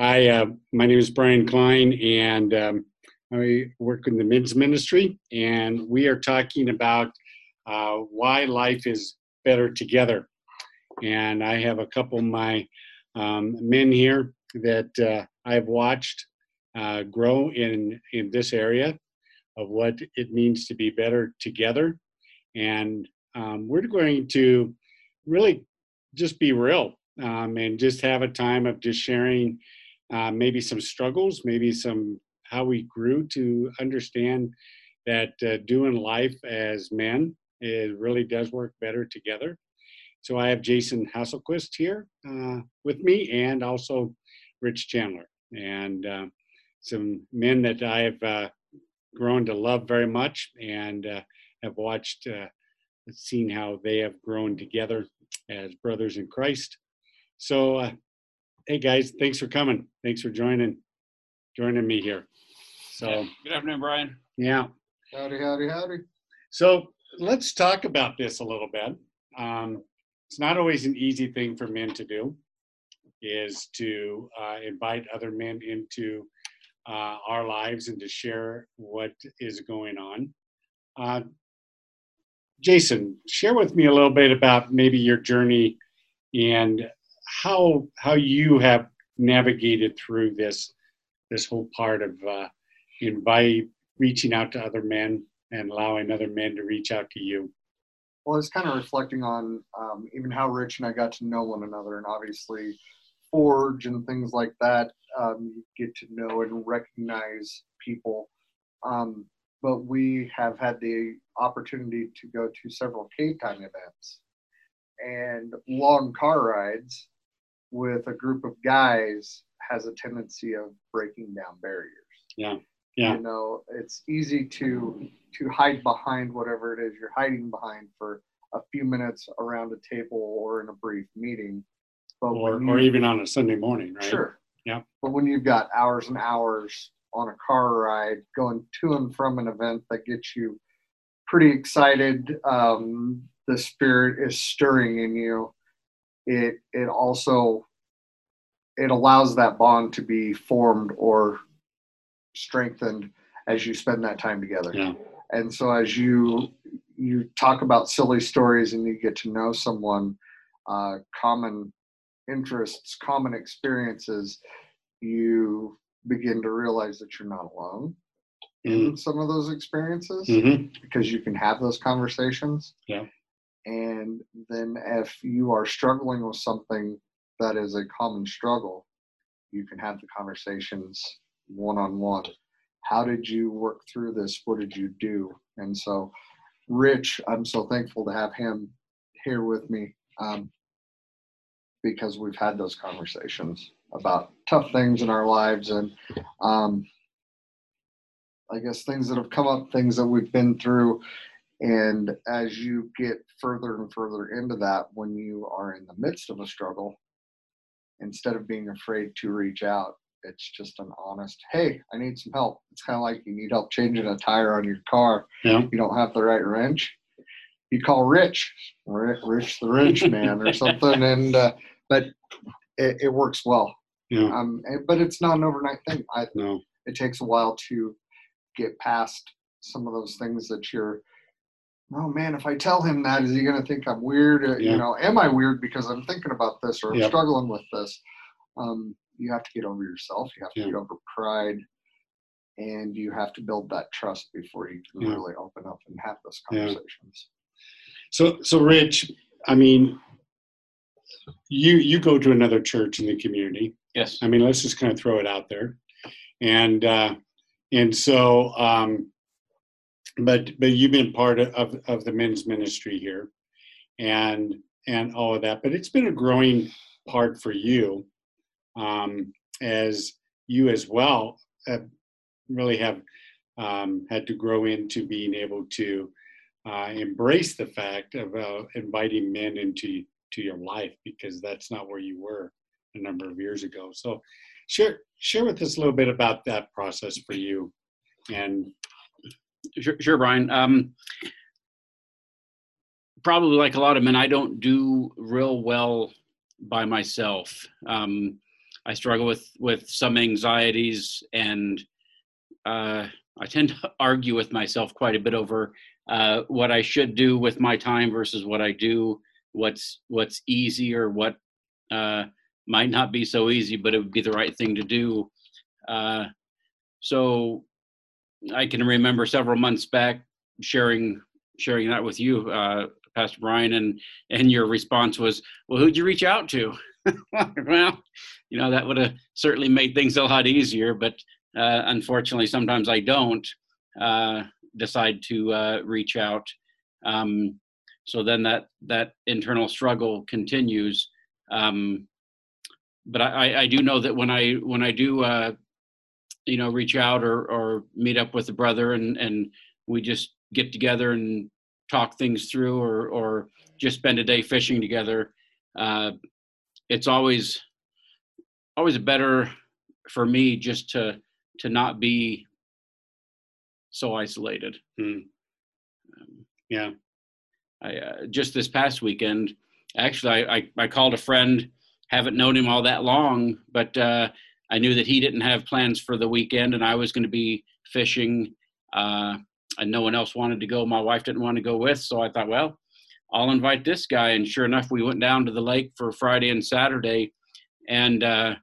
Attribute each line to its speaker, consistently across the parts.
Speaker 1: Hi, uh, my name is Brian Klein, and um, I work in the men's ministry, and we are talking about uh, why life is better together. And I have a couple of my um, men here that uh, I've watched uh, grow in in this area of what it means to be better together, and um, we're going to really just be real um, and just have a time of just sharing uh, maybe some struggles, maybe some how we grew to understand that uh, doing life as men it really does work better together. So I have Jason Hasselquist here uh, with me, and also Rich Chandler, and uh, some men that I have uh, grown to love very much, and uh, have watched, seen how they have grown together as brothers in Christ. So hey guys, thanks for coming. Thanks for joining joining me here. So
Speaker 2: yeah. good afternoon, Brian.
Speaker 1: Yeah.
Speaker 3: Howdy, howdy, howdy.
Speaker 1: So let's talk about this a little bit. Um, it's not always an easy thing for men to do, is to uh, invite other men into uh, our lives and to share what is going on. Uh, Jason, share with me a little bit about maybe your journey and how how you have navigated through this this whole part of uh, invite reaching out to other men and allowing other men to reach out to you.
Speaker 3: Well, it's kind of reflecting on um, even how Rich and I got to know one another, and obviously Forge and things like that. Um, you get to know and recognize people. Um, but we have had the opportunity to go to several cave time events and long car rides with a group of guys has a tendency of breaking down barriers.
Speaker 1: Yeah. Yeah.
Speaker 3: You know, it's easy to to hide behind whatever it is you're hiding behind for a few minutes around a table or in a brief meeting.
Speaker 1: But or, you, or even on a Sunday morning, right?
Speaker 3: Sure.
Speaker 1: Yeah.
Speaker 3: But when you've got hours and hours on a car ride going to and from an event that gets you pretty excited, um, the spirit is stirring in you it it also it allows that bond to be formed or strengthened as you spend that time together.
Speaker 1: Yeah.
Speaker 3: And so as you you talk about silly stories and you get to know someone, uh, common interests, common experiences, you begin to realize that you're not alone mm-hmm. in some of those experiences
Speaker 1: mm-hmm.
Speaker 3: because you can have those conversations.
Speaker 1: Yeah.
Speaker 3: And then if you are struggling with something that is a common struggle, you can have the conversations one on one. How did you work through this? What did you do? And so, Rich, I'm so thankful to have him here with me um, because we've had those conversations about tough things in our lives and um, I guess things that have come up, things that we've been through, and as you get further and further into that, when you are in the midst of a struggle, instead of being afraid to reach out, it's just an honest, hey, I need some help. It's kind of like you need help changing a tire on your car.
Speaker 1: Yeah.
Speaker 3: You don't have the right wrench. You call Rich, Rich the wrench man or something, and uh, but it, it, works well.
Speaker 1: Yeah.
Speaker 3: Um, but it's not an overnight thing. I,
Speaker 1: no.
Speaker 3: It takes a while to get past some of those things that you're oh man, if I tell him that, is he going to think I'm weird? Uh,
Speaker 1: yeah.
Speaker 3: You know, am I weird because I'm thinking about this or I'm
Speaker 1: yep.
Speaker 3: struggling with this? Um, you have to get over yourself. You have to
Speaker 1: yeah.
Speaker 3: get over pride, and you have to build that trust before you can
Speaker 1: yeah.
Speaker 3: really open up and have those conversations.
Speaker 1: So, so Rich, I mean, you you go to another church in the community.
Speaker 2: Yes.
Speaker 1: I mean, let's just kind of throw it out there, and uh, and so um, but but you've been part of, of the men's ministry here and and all of that but it's been a growing part for you um, as you as well have really have um, had to grow into being able to uh, embrace the fact of uh, inviting men into to your life because that's not where you were a number of years ago. So share share with us a little bit about that process for you and
Speaker 2: Sure, sure Brian. Um, probably like a lot of men, I don't do real well by myself. Um, I struggle with with some anxieties, and uh, I tend to argue with myself quite a bit over uh, what I should do with my time versus what I do. What's what's easy or what uh, might not be so easy, but it would be the right thing to do. Uh, so I can remember several months back sharing sharing that with you, uh, Pastor Brian, and and your response was, "Well, who'd you reach out to?" well, you know that would have certainly made things a lot easier, but uh, unfortunately, sometimes I don't uh, decide to uh, reach out. Um, so then that that internal struggle continues. Um, but I, I do know that when I when I do uh, you know reach out or or meet up with a brother and and we just get together and talk things through or or just spend a day fishing together uh, it's always always better for me just to to not be so isolated
Speaker 1: Hmm.
Speaker 2: um,
Speaker 1: Yeah.
Speaker 2: I uh, just this past weekend actually I, I I called a friend haven't known him all that long but uh I knew that he didn't have plans for the weekend and I was going to be fishing uh and no one else wanted to go my wife didn't want to go with so I thought well I'll invite this guy. And sure enough we went down to the lake for Friday and Saturday and uh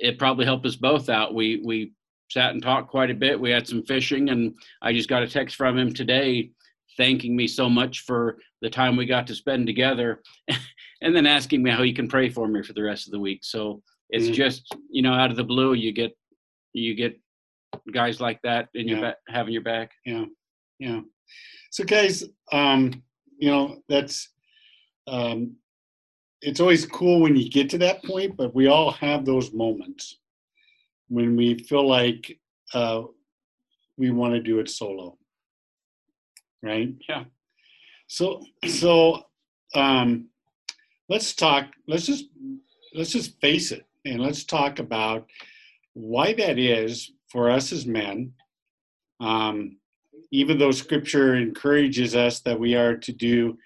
Speaker 2: it probably helped us both out. We we sat and talked quite a bit. We had some fishing and I just got a text from him today thanking me so much for the time we got to spend together and then asking me how he can pray for me for the rest of the week. So it's
Speaker 1: Mhm.
Speaker 2: just you know out of the blue you get you get guys like that in your
Speaker 1: Yeah.
Speaker 2: back having your back
Speaker 1: Yeah. Yeah. So guys, um, you know, that's um it's always cool when you get to that point, but we all have those moments when we feel like uh we want to do it solo. Right?
Speaker 2: Yeah.
Speaker 1: So so um let's talk let's just let's just face it and let's talk about why that is for us as men. Um, even though scripture encourages us that we are to do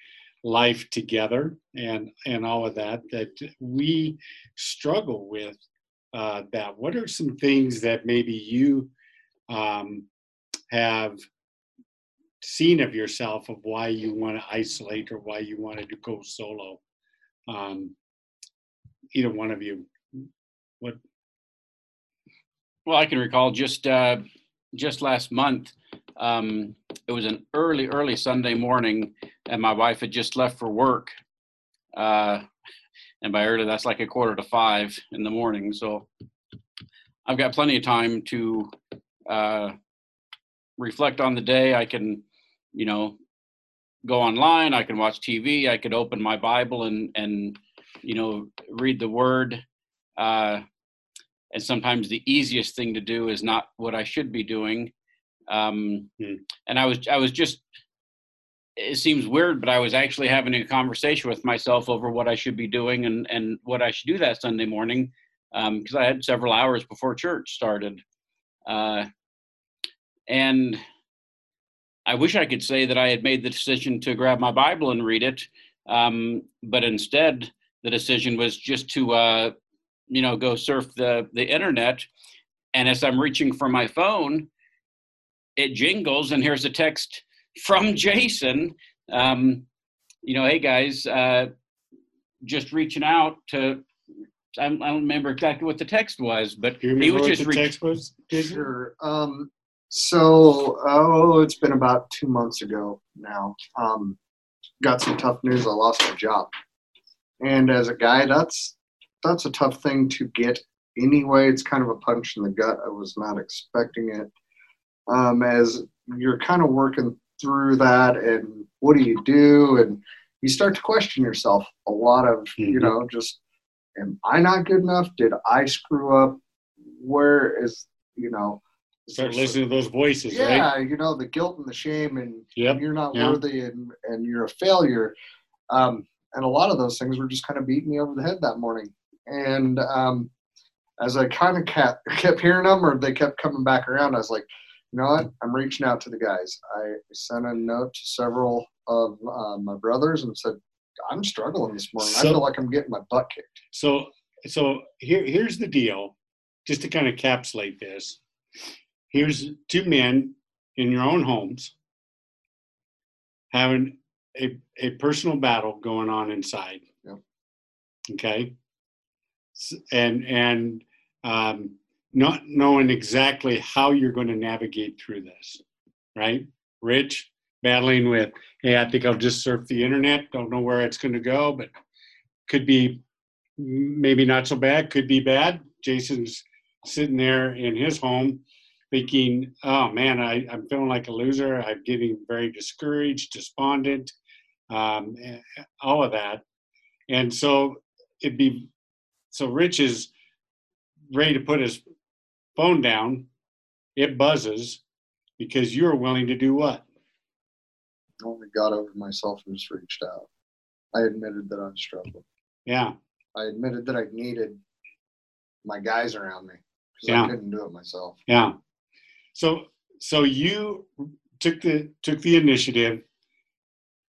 Speaker 1: life together and and all of that that we struggle with uh, that. What are some things that maybe you um, have seen of yourself of why you want to isolate or why you wanted to go solo? Um, either one of you what
Speaker 2: well i can recall just uh just last month um it was an early early sunday morning and my wife had just left for work uh and by early that's like a quarter to five in the morning. So i've got plenty of time to uh reflect on the day. I can you know go online i can watch tv i could open my bible and and you know read the word uh and sometimes the easiest thing to do is not what i should be doing um
Speaker 1: Hmm.
Speaker 2: and i was i was just it seems weird but i was actually having a conversation with myself over what i should be doing and and what i should do that sunday morning Um because i had several hours before church started uh and I wish I could say that I had made the decision to grab my Bible and read it, um, but instead the decision was just to, uh, you know, go surf the the internet. And as I'm reaching for my phone, it jingles, and here's a text from Jason. Um, you know, hey guys, uh, just reaching out to. I don't remember exactly what the text was, but
Speaker 1: do you
Speaker 2: he was
Speaker 1: what
Speaker 2: just
Speaker 1: the
Speaker 2: reach-
Speaker 1: text was Jason?
Speaker 3: Sure. Um, so, oh, it's been about two months ago now. Um, got some tough news. I lost my job, and as a guy, that's that's a tough thing to get. Anyway, it's kind of a punch in the gut. I was not expecting it. Um, as you're kind of working through that, and what do you do? And you start to question yourself a lot of, you
Speaker 1: Mhm.
Speaker 3: know, just am I not good enough? Did I screw up? Where is, you know,
Speaker 1: Start listening to those voices, right?
Speaker 3: yeah, you know, the guilt and the shame, and
Speaker 1: Yep.
Speaker 3: you're not
Speaker 1: yeah.
Speaker 3: worthy, and and you're a failure. Um, and a lot of those things were just kind of beating me over the head that morning. And um, as I kind of kept kept hearing them, or they kept coming back around, I was like, you know what? I'm reaching out to the guys. I sent a note to several of uh, my brothers and said, I'm struggling this morning. I feel like I'm getting my butt kicked.
Speaker 1: So so here here's the deal, just to kind of encapsulate this. Here's two men in your own homes having a, a personal battle going on inside.
Speaker 3: Yep.
Speaker 1: Okay. And and um, not knowing exactly how you're going to navigate through this, right? Rich battling with, hey, I think I'll just surf the internet. Don't know where it's going to go, but could be maybe not so bad. Could be bad. Jason's sitting there in his home thinking, oh man, I, I'm feeling like a loser. I'm getting very discouraged, despondent, um, all of that. And so it'd be, so Rich is ready to put his phone down. It buzzes because you're willing to do what?
Speaker 3: I only got over myself and just reached out. I admitted that I was struggling.
Speaker 1: Yeah,
Speaker 3: I admitted that I needed my guys around me because
Speaker 1: Yeah.
Speaker 3: I couldn't do it myself.
Speaker 1: yeah. So, so you took the took the initiative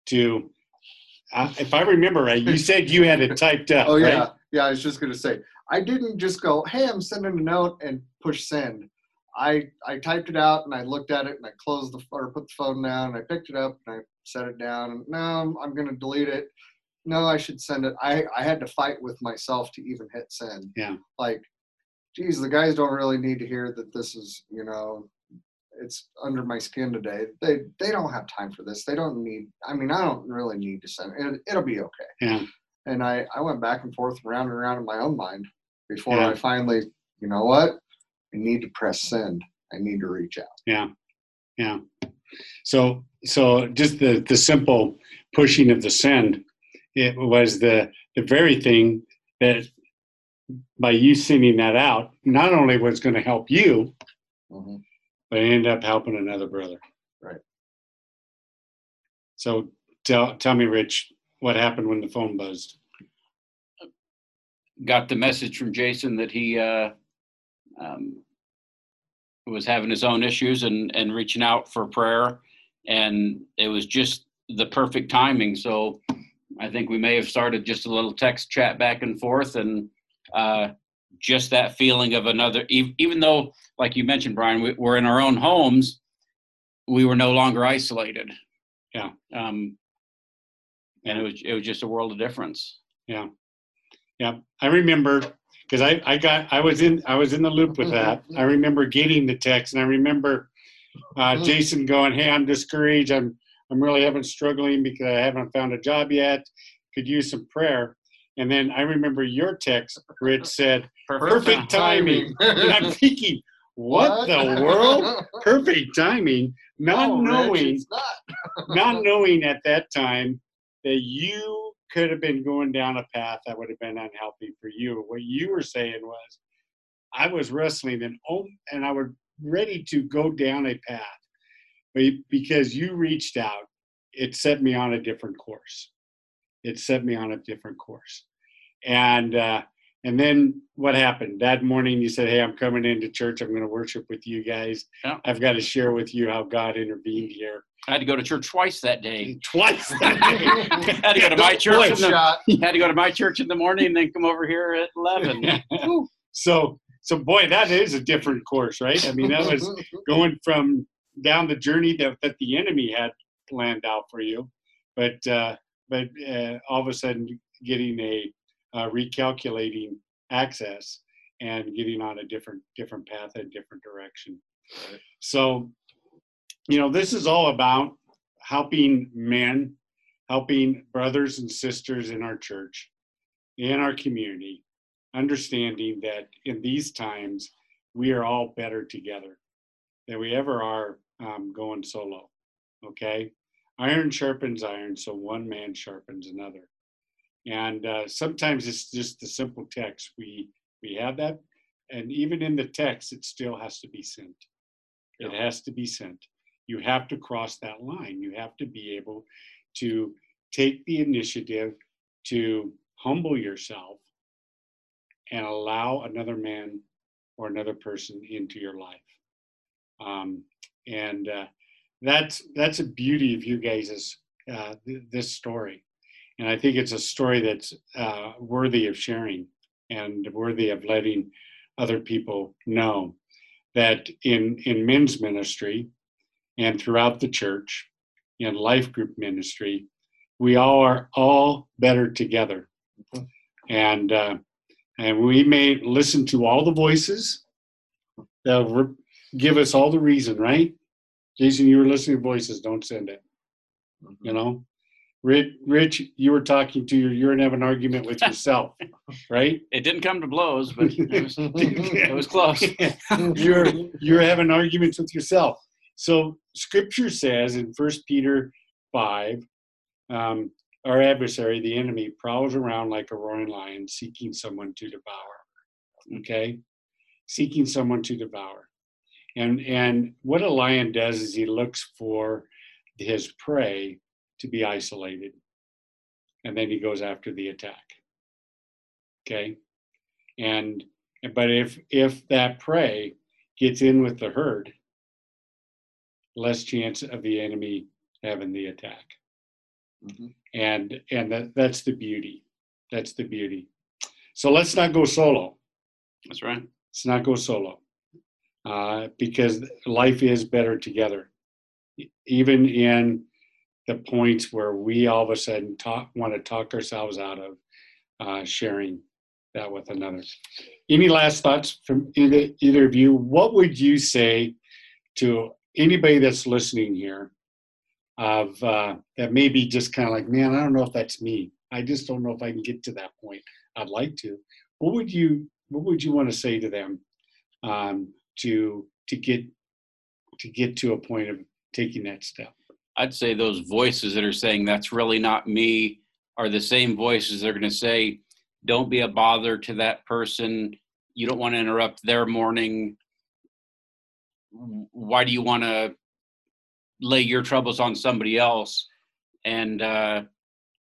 Speaker 1: to, uh, if I remember right, you said you had it typed up.
Speaker 3: Oh
Speaker 1: right?
Speaker 3: Yeah. I was just gonna say I didn't just go, "Hey, I'm sending a note" and push send. I I typed it out and I looked at it and I closed the or put the phone down and I picked it up and I set it down. And, no, I'm, I'm gonna delete it. No, I should send it. I I had to fight with myself to even hit send.
Speaker 1: Yeah.
Speaker 3: Like, geez, the guys don't really need to hear that this is you know. It's under my skin today. They they don't have time for this. They don't need. I mean, I don't really need to send. It, it'll be okay
Speaker 1: Yeah,
Speaker 3: and I, I went back and forth around and around in my own mind before
Speaker 1: Yeah.
Speaker 3: I finally, you know what? I need to press send. I need to reach out.
Speaker 1: yeah, yeah. So, so just the the simple pushing of the send, it was the the very thing that by you sending that out, not only was going to help you,
Speaker 3: Mhm.
Speaker 1: but ended up helping another brother.
Speaker 3: Right.
Speaker 1: So tell tell me, Rich, what happened when the phone buzzed?
Speaker 2: got the message from Jason that he uh, um, was having his own issues and, and reaching out for prayer. And it was just the perfect timing. So I think we may have started just a little text chat back and forth and uh, just that feeling of another, even though, like you mentioned, Brian, we, we're in our own homes, we were no longer isolated.
Speaker 1: Yeah.
Speaker 2: Um, and it was, it was just a world of difference.
Speaker 1: Yeah, yeah. I remember because I, I got I was in I was in the loop with that. I remember getting the text, and I remember uh, Jason going, "Hey, I'm discouraged. I'm I'm really having struggling because I haven't found a job yet. Could use some prayer." And then I remember your text, Rich said, "Perfect timing." and I'm thinking, "What, the world? Perfect timing!" Not
Speaker 3: No,
Speaker 1: knowing
Speaker 3: it's not.
Speaker 1: not knowing at that time that you could have been going down a path that would have been unhealthy for you. What you were saying was, I was wrestling and oh, and I was ready to go down a path, but because you reached out, it set me on a different course. It set me on a different course, and uh, and then what happened that morning? You said, "Hey, I'm coming into church. I'm going to worship with you guys.
Speaker 2: Yeah.
Speaker 1: I've got to share with you how God intervened here."
Speaker 2: I had to go to church twice that day.
Speaker 1: twice.
Speaker 2: had to go to my church in the, had to go to my church in the morning and then come over here at 11
Speaker 1: so, so boy, that is a different course, right? I mean, that was going from down the journey that, that the enemy had planned out for you, but uh, but uh, all of a sudden getting a uh, recalculating access and getting on a different different path, a different direction.
Speaker 3: Right.
Speaker 1: So, you know, this is all about helping men, helping brothers and sisters in our church, in our community, understanding that in these times we are all better together than we ever are um, going solo. Okay, iron sharpens iron, so one man sharpens another. And uh, sometimes it's just the simple text. We we have that, and even in the text, it still has to be sent. It has to be sent. You have to cross that line. You have to be able to take the initiative to humble yourself and allow another man or another person into your life. Um, and uh, that's that's a beauty of you guys' uh, th- this story, and I think it's a story that's uh, worthy of sharing and worthy of letting other people know that in in men's ministry and throughout the church in life group ministry we all are all better together. And uh, and we may listen to all the voices that re- give us all the reason right? Jason you were listening to voices don't send it. You know? Rich, rich you were talking to your you're having an argument with yourself right?
Speaker 2: It didn't come to blows, but it was, it was close.
Speaker 1: you're you're having arguments with yourself. So Scripture says in First Peter five, um, our adversary, the enemy, prowls around like a roaring lion, seeking someone to devour. Okay, seeking someone to devour, and and what a lion does is he looks for his prey to be isolated, and then he goes after the attack. Okay, and but if if that prey gets in with the herd, less chance of the enemy having the attack.
Speaker 3: Mhm.
Speaker 1: And and that, that's the beauty. That's the beauty. So let's not go solo.
Speaker 2: That's right.
Speaker 1: Let's not go solo. Uh, because life is better together. Even in the points where we all of a sudden talk, want to talk ourselves out of uh, sharing that with another. Any last thoughts from either, either of you? What would you say to anybody that's listening here of uh, that maybe just kind of like, man, I don't know if that's me. I just don't know if I can get to that point. I'd like to. What would you What would you want to say to them um, to to get to get to a point of taking that step?
Speaker 2: I'd say those voices that are saying that's really not me are the same voices that are going to say, don't be a bother to that person. You don't want to interrupt their morning. Why do you want to lay your troubles on somebody else? And uh,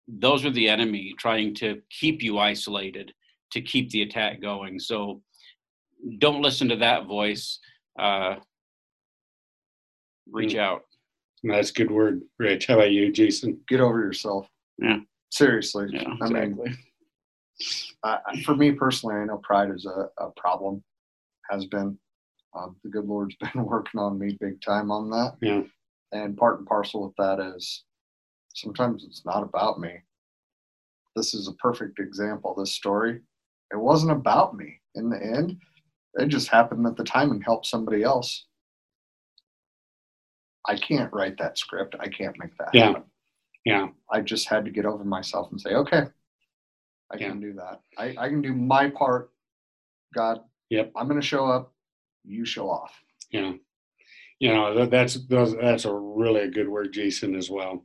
Speaker 2: those are the enemy trying to keep you isolated, to keep the attack going. So don't listen to that voice. Uh, reach
Speaker 1: Mm.
Speaker 2: out.
Speaker 1: That's a good word, Rich. How about you, Jason?
Speaker 3: Get over yourself.
Speaker 2: Yeah.
Speaker 3: Seriously.
Speaker 2: Yeah,
Speaker 3: I mean,
Speaker 2: exactly.
Speaker 3: I, I- for me personally, I know pride is a, a problem, has been. Um, the good Lord's been working on me big time on that.
Speaker 1: Yeah.
Speaker 3: And part and parcel with that is sometimes it's not about me. This is a perfect example, this story. It wasn't about me in the end. It just happened that the timing helped somebody else. I can't write that script. I can't make that
Speaker 1: Yeah.
Speaker 3: happen.
Speaker 1: Yeah,
Speaker 3: I just had to get over myself and say, okay, I can do that. I, I can do my part. God,
Speaker 1: Yep.
Speaker 3: I'm going to show up. You show off.
Speaker 1: yeah. You know that, that's that's a really a good word, Jason, as well.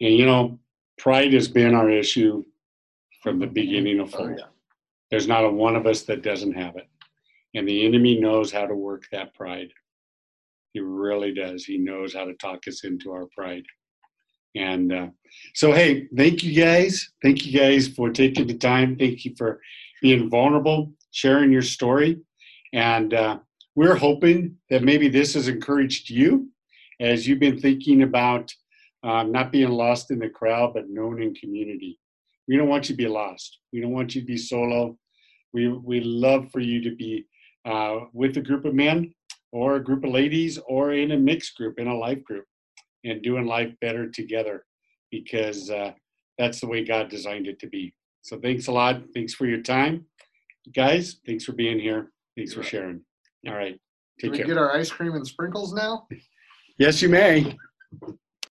Speaker 1: And you know, pride has been our issue from the beginning of
Speaker 3: Oh, yeah.
Speaker 1: There's not a one of us that doesn't have it. And the enemy knows how to work that pride. He really does. He knows how to talk us into our pride. And uh, so, hey, thank you guys. Thank you guys for taking the time. Thank you for being vulnerable, sharing your story. And uh, we're hoping that maybe this has encouraged you as you've been thinking about um, not being lost in the crowd, but known in community. We don't want you to be lost. We don't want you to be solo. We we love for you to be uh, with a group of men or a group of ladies or in a mixed group, in a life group, and doing life better together because uh, that's the way God designed it to be. So thanks a lot. Thanks for your time, guys. Thanks for being here. Thanks for sharing. All right.
Speaker 3: Can
Speaker 1: Take
Speaker 3: we
Speaker 1: care.
Speaker 3: get our ice cream and sprinkles now?
Speaker 1: Yes, you may.